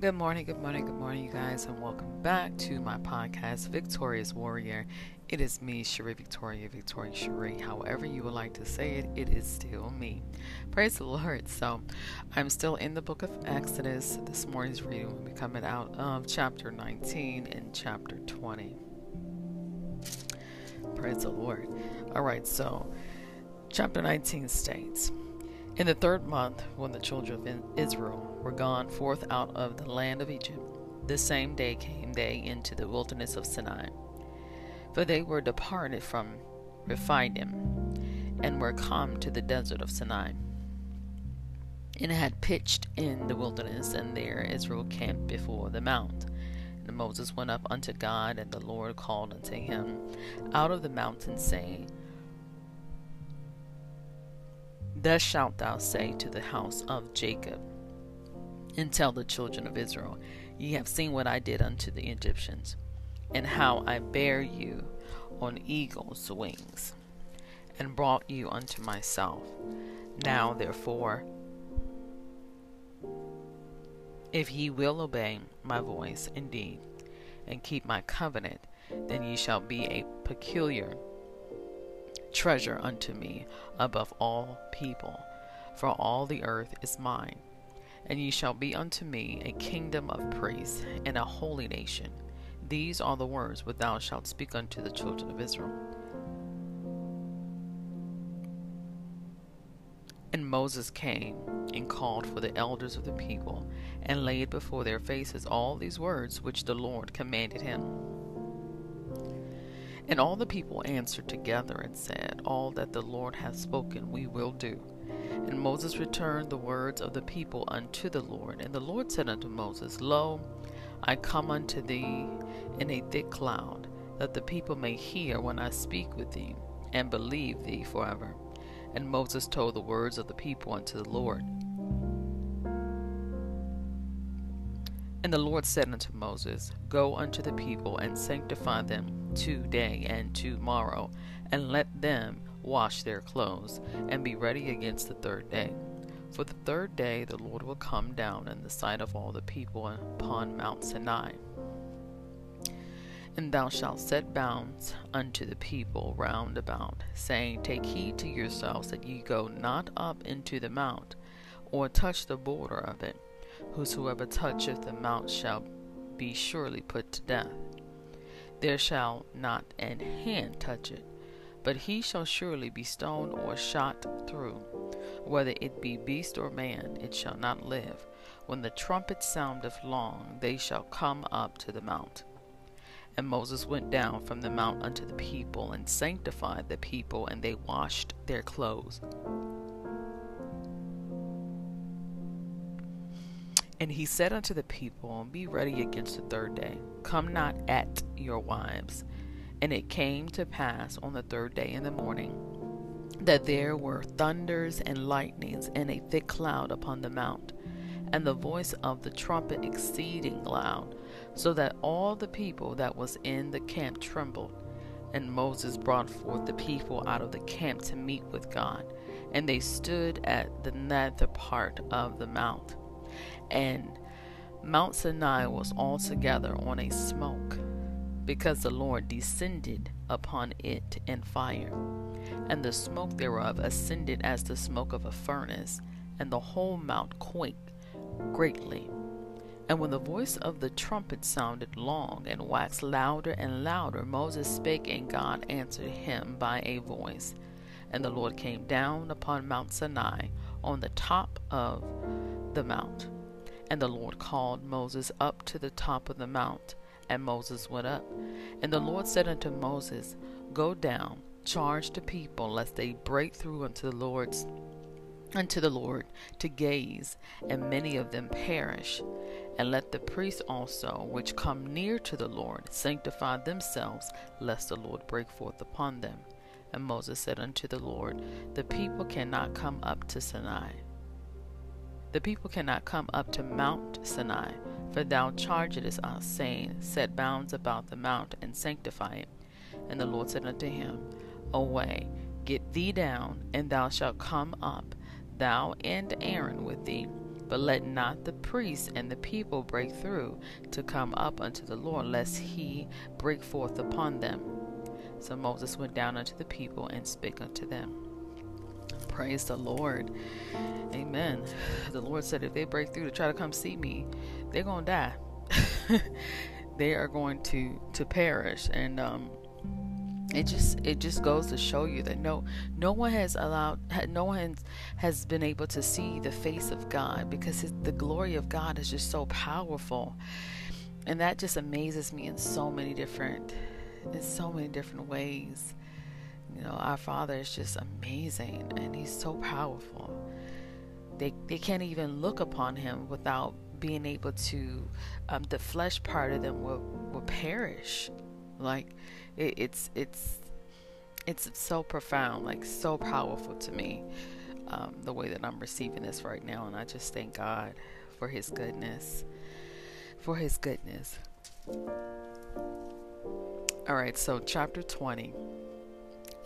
Good morning, good morning, good morning, you guys, and welcome back to my podcast, Victorious Warrior. It is me, Cherie Victoria, Victoria Cherie. However, you would like to say it, it is still me. Praise the Lord. So, I'm still in the book of Exodus. This morning's reading will be coming out of chapter 19 and chapter 20. Praise the Lord. All right, so chapter 19 states In the third month, when the children of Israel were gone forth out of the land of Egypt, the same day came they into the wilderness of Sinai for they were departed from Rephidim, and were come to the desert of Sinai, and had pitched in the wilderness, and there Israel camped before the mount. And Moses went up unto God, and the Lord called unto him out of the mountain, saying, Thus shalt thou say to the house of Jacob, and tell the children of Israel, Ye have seen what I did unto the Egyptians and how I bare you on eagle's wings, and brought you unto myself. Now, therefore, if ye will obey my voice indeed, and keep my covenant, then ye shall be a peculiar treasure unto me above all people, for all the earth is mine. And ye shall be unto me a kingdom of priests and a holy nation. These are the words which thou shalt speak unto the children of Israel. And Moses came and called for the elders of the people, and laid before their faces all these words which the Lord commanded him. And all the people answered together and said, All that the Lord hath spoken we will do. And Moses returned the words of the people unto the Lord. And the Lord said unto Moses, Lo, I come unto thee in a thick cloud, that the people may hear when I speak with thee, and believe thee forever. And Moses told the words of the people unto the Lord. And the Lord said unto Moses, Go unto the people, and sanctify them today and tomorrow, and let them wash their clothes, and be ready against the third day. For the third day the Lord will come down in the sight of all the people upon Mount Sinai. And thou shalt set bounds unto the people round about, saying, Take heed to yourselves that ye go not up into the mount, or touch the border of it. Whosoever toucheth the mount shall be surely put to death. There shall not an hand touch it, but he shall surely be stoned or shot through. Whether it be beast or man, it shall not live. When the trumpet soundeth long, they shall come up to the mount. And Moses went down from the mount unto the people, and sanctified the people, and they washed their clothes. And he said unto the people, Be ready against the third day. Come not at your wives. And it came to pass on the third day in the morning that there were thunders and lightnings and a thick cloud upon the mount, and the voice of the trumpet exceeding loud, so that all the people that was in the camp trembled. And Moses brought forth the people out of the camp to meet with God, and they stood at the nether part of the mount. And Mount Sinai was altogether on a smoke, because the Lord descended upon it in fire and the smoke thereof ascended as the smoke of a furnace, and the whole mount quaked greatly. And when the voice of the trumpet sounded long and waxed louder and louder, Moses spake, and God answered him by a voice. And the Lord came down upon Mount Sinai on the top of the mount. And the Lord called Moses up to the top of the mount, and Moses went up. And the Lord said unto Moses, Go down charge the people lest they break through unto the Lord's unto the Lord to gaze, and many of them perish. And let the priests also, which come near to the Lord, sanctify themselves, lest the Lord break forth upon them. And Moses said unto the Lord, The people cannot come up to Sinai. The people cannot come up to Mount Sinai, for thou chargest us, saying, Set bounds about the mount, and sanctify it. And the Lord said unto him, away. Get thee down, and thou shalt come up, thou and Aaron with thee, But let not the priests and the people break through to come up unto the Lord, lest he break forth upon them. So Moses went down unto the people and spake unto them. Praise the Lord. Amen. The Lord said, if they break through to try to come see me, they're going to die. they are going to to perish. And um, it just it just goes to show you that no no one has allowed no one has been able to see the face of God because his, the glory of God is just so powerful and that just amazes me in so many different in so many different ways you know our father is just amazing and he's so powerful they they can't even look upon him without being able to um, the flesh part of them will will perish like it, it's it's it's so profound, like so powerful to me. Um, the way that I'm receiving this right now, and I just thank God for His goodness, for His goodness. All right, so chapter 20.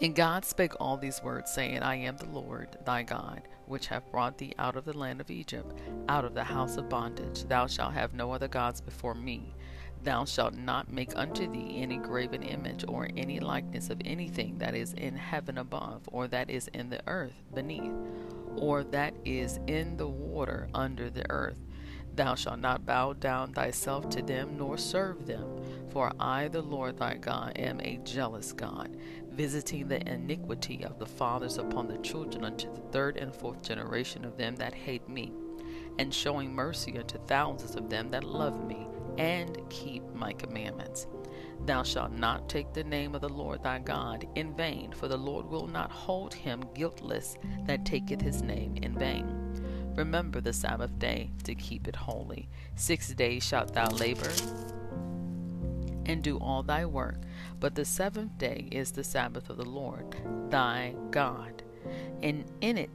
And God spake all these words, saying, I am the Lord thy God, which have brought thee out of the land of Egypt, out of the house of bondage. Thou shalt have no other gods before me. Thou shalt not make unto thee any graven image or any likeness of anything that is in heaven above, or that is in the earth beneath, or that is in the water under the earth. Thou shalt not bow down thyself to them, nor serve them. For I, the Lord thy God, am a jealous God, visiting the iniquity of the fathers upon the children unto the third and fourth generation of them that hate me, and showing mercy unto thousands of them that love me and keep my commandments. Thou shalt not take the name of the Lord thy God in vain, for the Lord will not hold him guiltless that taketh his name in vain. Remember the Sabbath day to keep it holy. Six days shalt thou labor and do all thy work, but the seventh day is the Sabbath of the Lord thy God. And in it,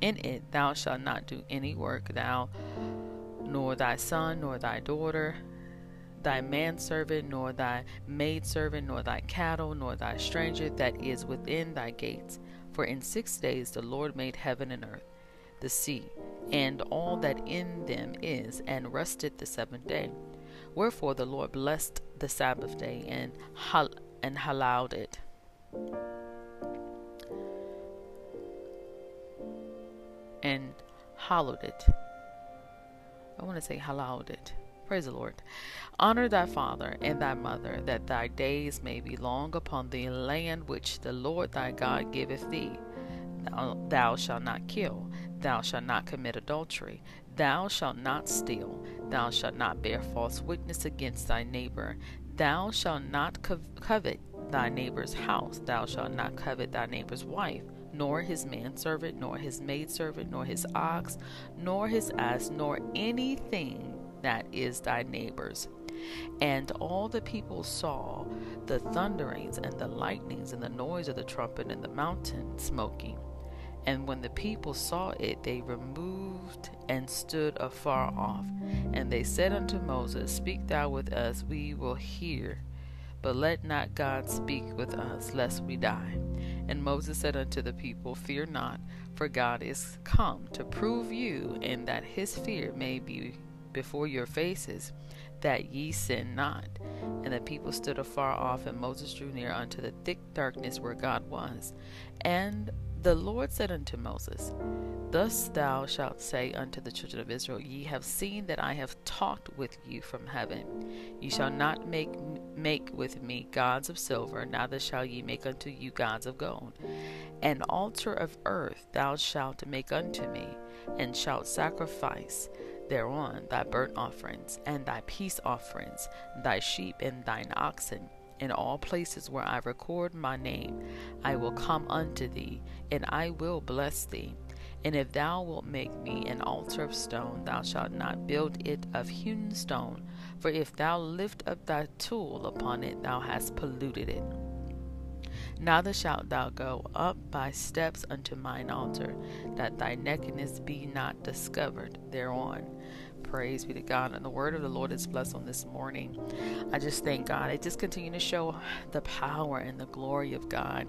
in it thou shalt not do any work, thou nor thy son, nor thy daughter, thy manservant, nor thy maidservant, nor thy cattle, nor thy stranger that is within thy gates. For in six days the Lord made heaven and earth, the sea, and all that in them is, and rested the seventh day. Wherefore the Lord blessed the Sabbath day and hal- and hallowed it. And hallowed it. I want to say hallowed it. Praise the Lord. Honor thy father and thy mother, that thy days may be long upon the land which the Lord thy God giveth thee. Thou, thou shalt not kill. Thou shalt not commit adultery. Thou shalt not steal. Thou shalt not bear false witness against thy neighbor. Thou shalt not covet thy neighbor's house. Thou shalt not covet thy neighbor's wife nor his manservant, nor his maidservant, nor his ox, nor his ass, nor anything that is thy neighbor's. And all the people saw the thunderings and the lightnings and the noise of the trumpet and the mountain smoking. And when the people saw it, they removed and stood afar off. And they said unto Moses, Speak thou with us, we will hear. But let not God speak with us, lest we die. And Moses said unto the people, Fear not, for God is come to prove you, and that his fear may be before your faces, that ye sin not. And the people stood afar off, and Moses drew near unto the thick darkness where God was. And the Lord said unto Moses, Thus thou shalt say unto the children of Israel, Ye have seen that I have talked with you from heaven. Ye shall not make make with me gods of silver, neither shall ye make unto you gods of gold. An altar of earth thou shalt make unto me, and shalt sacrifice thereon thy burnt offerings, and thy peace offerings, thy sheep and thine oxen in all places where I record my name, I will come unto thee, and I will bless thee. And if thou wilt make me an altar of stone, thou shalt not build it of hewn stone, for if thou lift up thy tool upon it, thou hast polluted it. Neither shalt thou go up by steps unto mine altar, that thy nakedness be not discovered thereon. Praise be to God. And the word of the Lord is blessed on this morning. I just thank God. It just continue to show the power and the glory of God.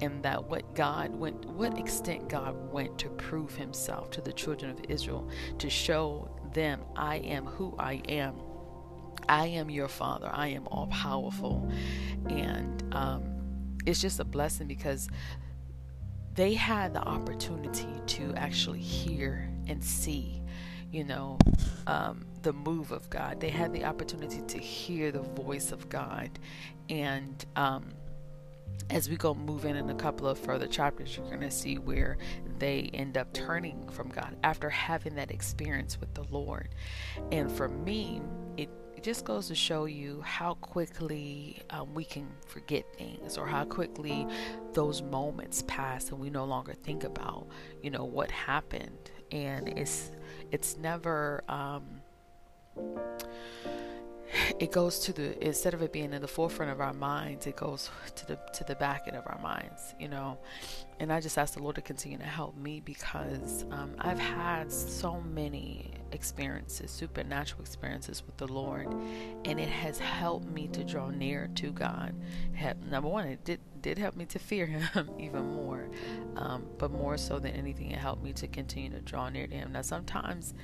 And that what God went, what extent God went to prove himself to the children of Israel, to show them, I am who I am. I am your father. I am all powerful. And um, it's just a blessing because they had the opportunity to actually hear and see, you know, um, the move of God. They had the opportunity to hear the voice of God. And um, as we go move in a couple of further chapters, you're going to see where they end up turning from God after having that experience with the Lord. And for me, it it just goes to show you how quickly um, we can forget things or how quickly those moments pass and we no longer think about you know what happened and it's it's never um, it goes to the instead of it being in the forefront of our minds it goes to the to the back end of our minds you know? And i just ask the lord to continue to help me because um, i've had so many experiences supernatural experiences with the lord and it has helped me to draw near to god. Number one it did did help me to fear him even more um, but more so than anything it helped me to continue to draw near to him. Now sometimes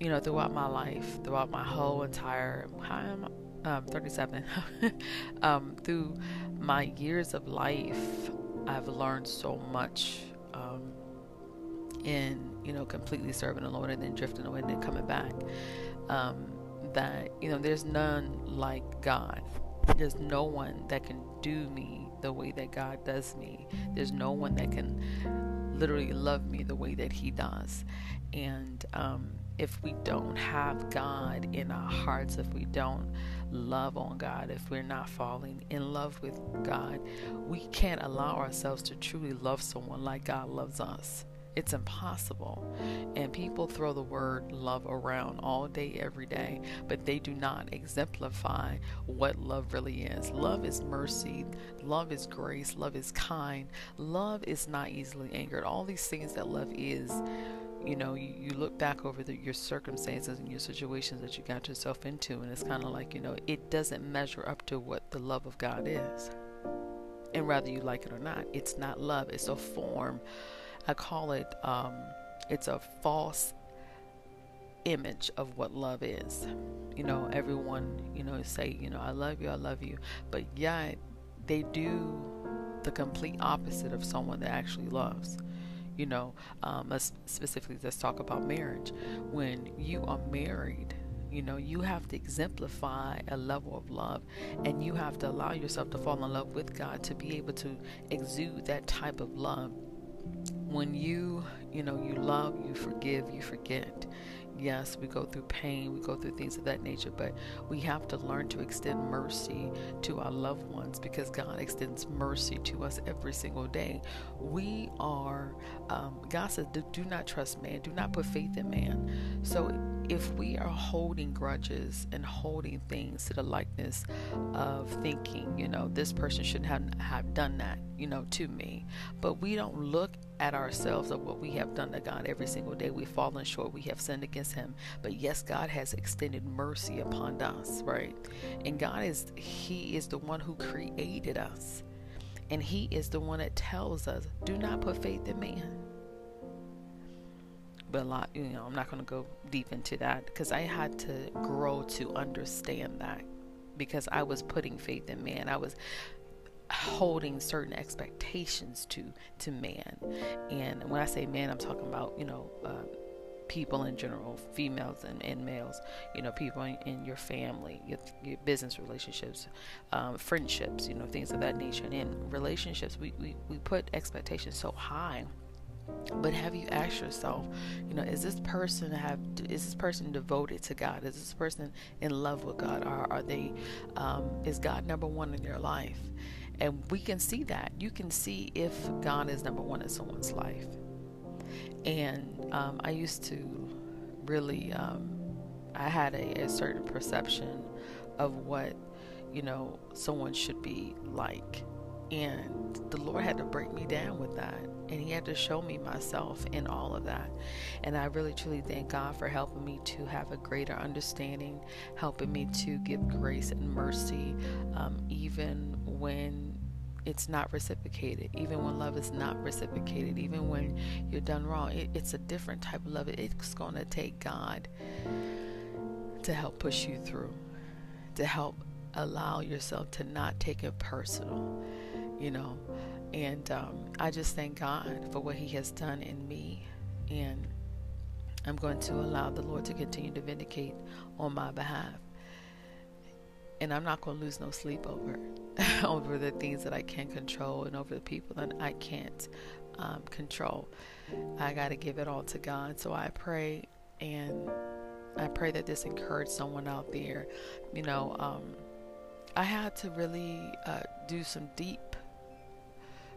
you know, throughout my life, throughout my whole entire, I'm I? um, 37, um, through my years of life, I've learned so much um, in, you know, completely serving the Lord and then drifting away and then coming back. Um, that, you know, there's none like God. There's no one that can do me the way that God does me. There's no one that can literally love me the way that He does. And, um, if we don't have God in our hearts, if we don't love on God, if we're not falling in love with God, we can't allow ourselves to truly love someone like God loves us. It's impossible. And people throw the word love around all day, every day, but they do not exemplify what love really is. Love is mercy, love is grace, love is kind, love is not easily angered. All these things that love is you know, you, you look back over the, your circumstances and your situations that you got yourself into, and it's kind of like, you know, it doesn't measure up to what the love of God is. And whether you like it or not, it's not love, it's a form. I call it, um, it's a false image of what love is. You know, everyone, you know, say, you know, I love you, I love you, but yet they do the complete opposite of someone that actually loves you know, um, specifically let's talk about marriage. When you are married, you know, you have to exemplify a level of love and you have to allow yourself to fall in love with God to be able to exude that type of love. When you, you know, you love, you forgive, you forget, Yes, we go through pain, we go through things of that nature, but we have to learn to extend mercy to our loved ones because God extends mercy to us every single day. We are, um, God says, do not trust man, do not put faith in man. So if we are holding grudges and holding things to the likeness of thinking, you know, this person shouldn't have, have done that, you know, to me, but we don't look at ourselves of what we have done to God every single day. We've fallen short, we have sinned against Him. But yes, God has extended mercy upon us, right? And God is, He is the one who created us. And He is the one that tells us, do not put faith in man a lot you know i'm not going to go deep into that because i had to grow to understand that because i was putting faith in man. I was holding certain expectations to to man. And when i say man i'm talking about you know uh, people in general females and, and males you know people in, in your family your, your, business relationships um, friendships you know things of that nature. And in relationships we, we, we put expectations so high but have you asked yourself you know is this person have is this person devoted to god? Is this person in love with god? Or are they um, is god number one in their life? And we can see that. You can see if god is number one in someone's life. And um, i used to really um, i had a, a certain perception of what you know someone should be like And the Lord had to break me down with that. And He had to show me myself in all of that. And I really, truly thank God for helping me to have a greater understanding, helping me to give grace and mercy, um, even when it's not reciprocated, even when love is not reciprocated, even when you're done wrong. It, it's a different type of love. It's going to take God to help push you through, to help allow yourself to not take it personal, you know. And um, I just thank God for what He has done in me. And I'm going to allow the Lord to continue to vindicate on my behalf. And I'm not going to lose no sleep over over the things that I can't control and over the people that I can't um, control. I got to give it all to God. So I pray and I pray that this encouraged someone out there. You know, um, I had to really uh, do some deep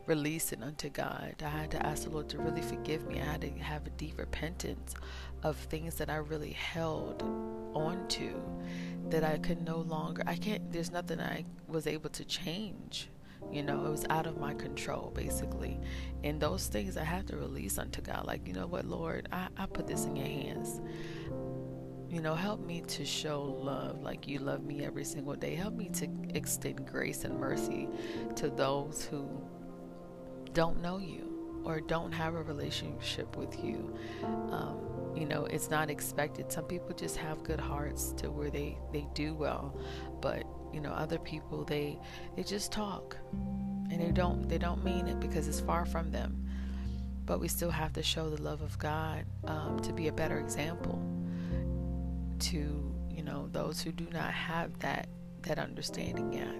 releasing unto God. I had to ask the Lord to really forgive me. I had to have a deep repentance of things that I really held onto that I could no longer, I can't, there's nothing I was able to change. You know, it was out of my control, basically. And those things I had to release unto God. Like, you know what, Lord, I, I put this in your hands you know, help me to show love like you love me every single day. Help me to extend grace and mercy to those who don't know you or don't have a relationship with you. Um, you know, it's not expected. Some people just have good hearts to where they, they do well, but you know, other people they they just talk and they don't they don't mean it because it's far from them. But we still have to show the love of God um, to be a better example to you know those who do not have that that understanding yet.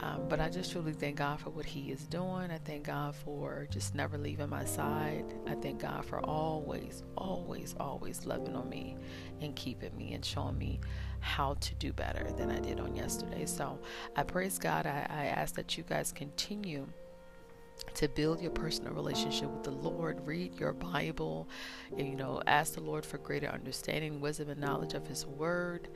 Um, but I just truly thank God for what He is doing. I thank God for just never leaving my side. I thank God for always, always, always loving on me and keeping me and showing me how to do better than I did on yesterday. So I praise God. I, I ask that you guys continue to build your personal relationship with the Lord, read your Bible, you know, ask the Lord for greater understanding, wisdom, and knowledge of His Word.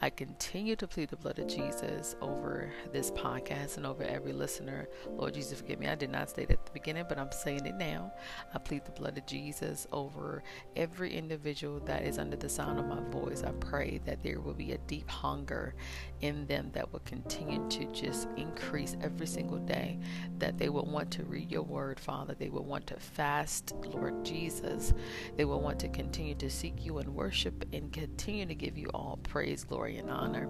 I continue to plead the blood of Jesus over this podcast and over every listener. Lord Jesus, forgive me. I did not state at the beginning, but I'm saying it now. I plead the blood of Jesus over every individual that is under the sound of my voice. I pray that there will be a deep hunger in them that will continue to just increase every single day, that they will want to read your word, Father. They will want to fast, Lord Jesus. They will want to continue to seek you and worship and continue to give you all praise, glory, and honor.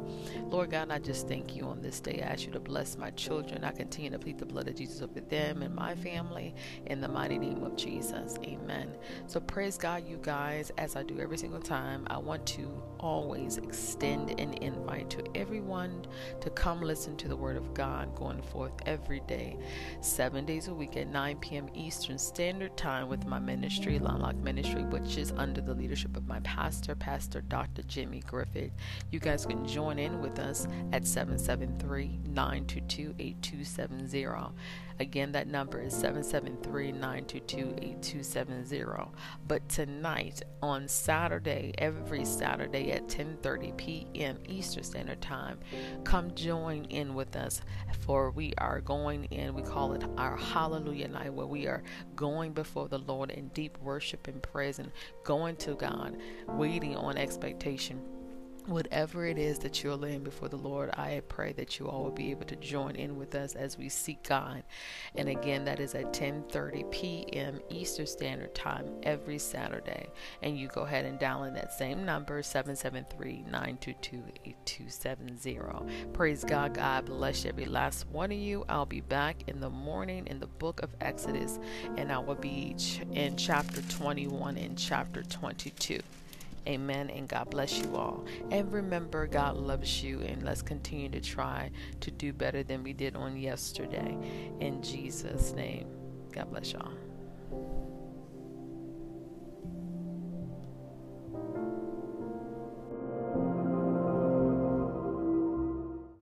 Lord God, I just thank you on this day. I ask you to bless my children. I continue to plead the blood of Jesus over them and my family in the mighty name of Jesus. Amen. So praise God, you guys, as I do every single time. I want to always extend an invite to everyone to come listen to the word of God going forth every day, seven days a week at 9 p.m. Eastern Standard Time with my ministry, Landlocked Ministry, which is under the leadership of my pastor, Pastor Dr. Jimmy Griffith. You guys can join in with us at 773 922 8270. Again, that number is 773 922 8270. But tonight, on Saturday, every Saturday at 10:30 p.m. Eastern Standard Time, come join in with us for we are going in, we call it our Hallelujah night, where we are going before the Lord in deep worship and praise and going to God, waiting on expectation whatever it is that you're laying before the Lord, I pray that you all will be able to join in with us as we seek God. And again, that is at 10:30 p.m. Eastern Standard Time every Saturday. And you go ahead and dial in that same number 773-922-8270. Praise God. God bless every last one of you. I'll be back in the morning in the book of Exodus and I will be in chapter 21 and chapter 22. Amen. And God bless you all. And remember, God loves you. And let's continue to try to do better than we did on yesterday. In Jesus' name. God bless y'all.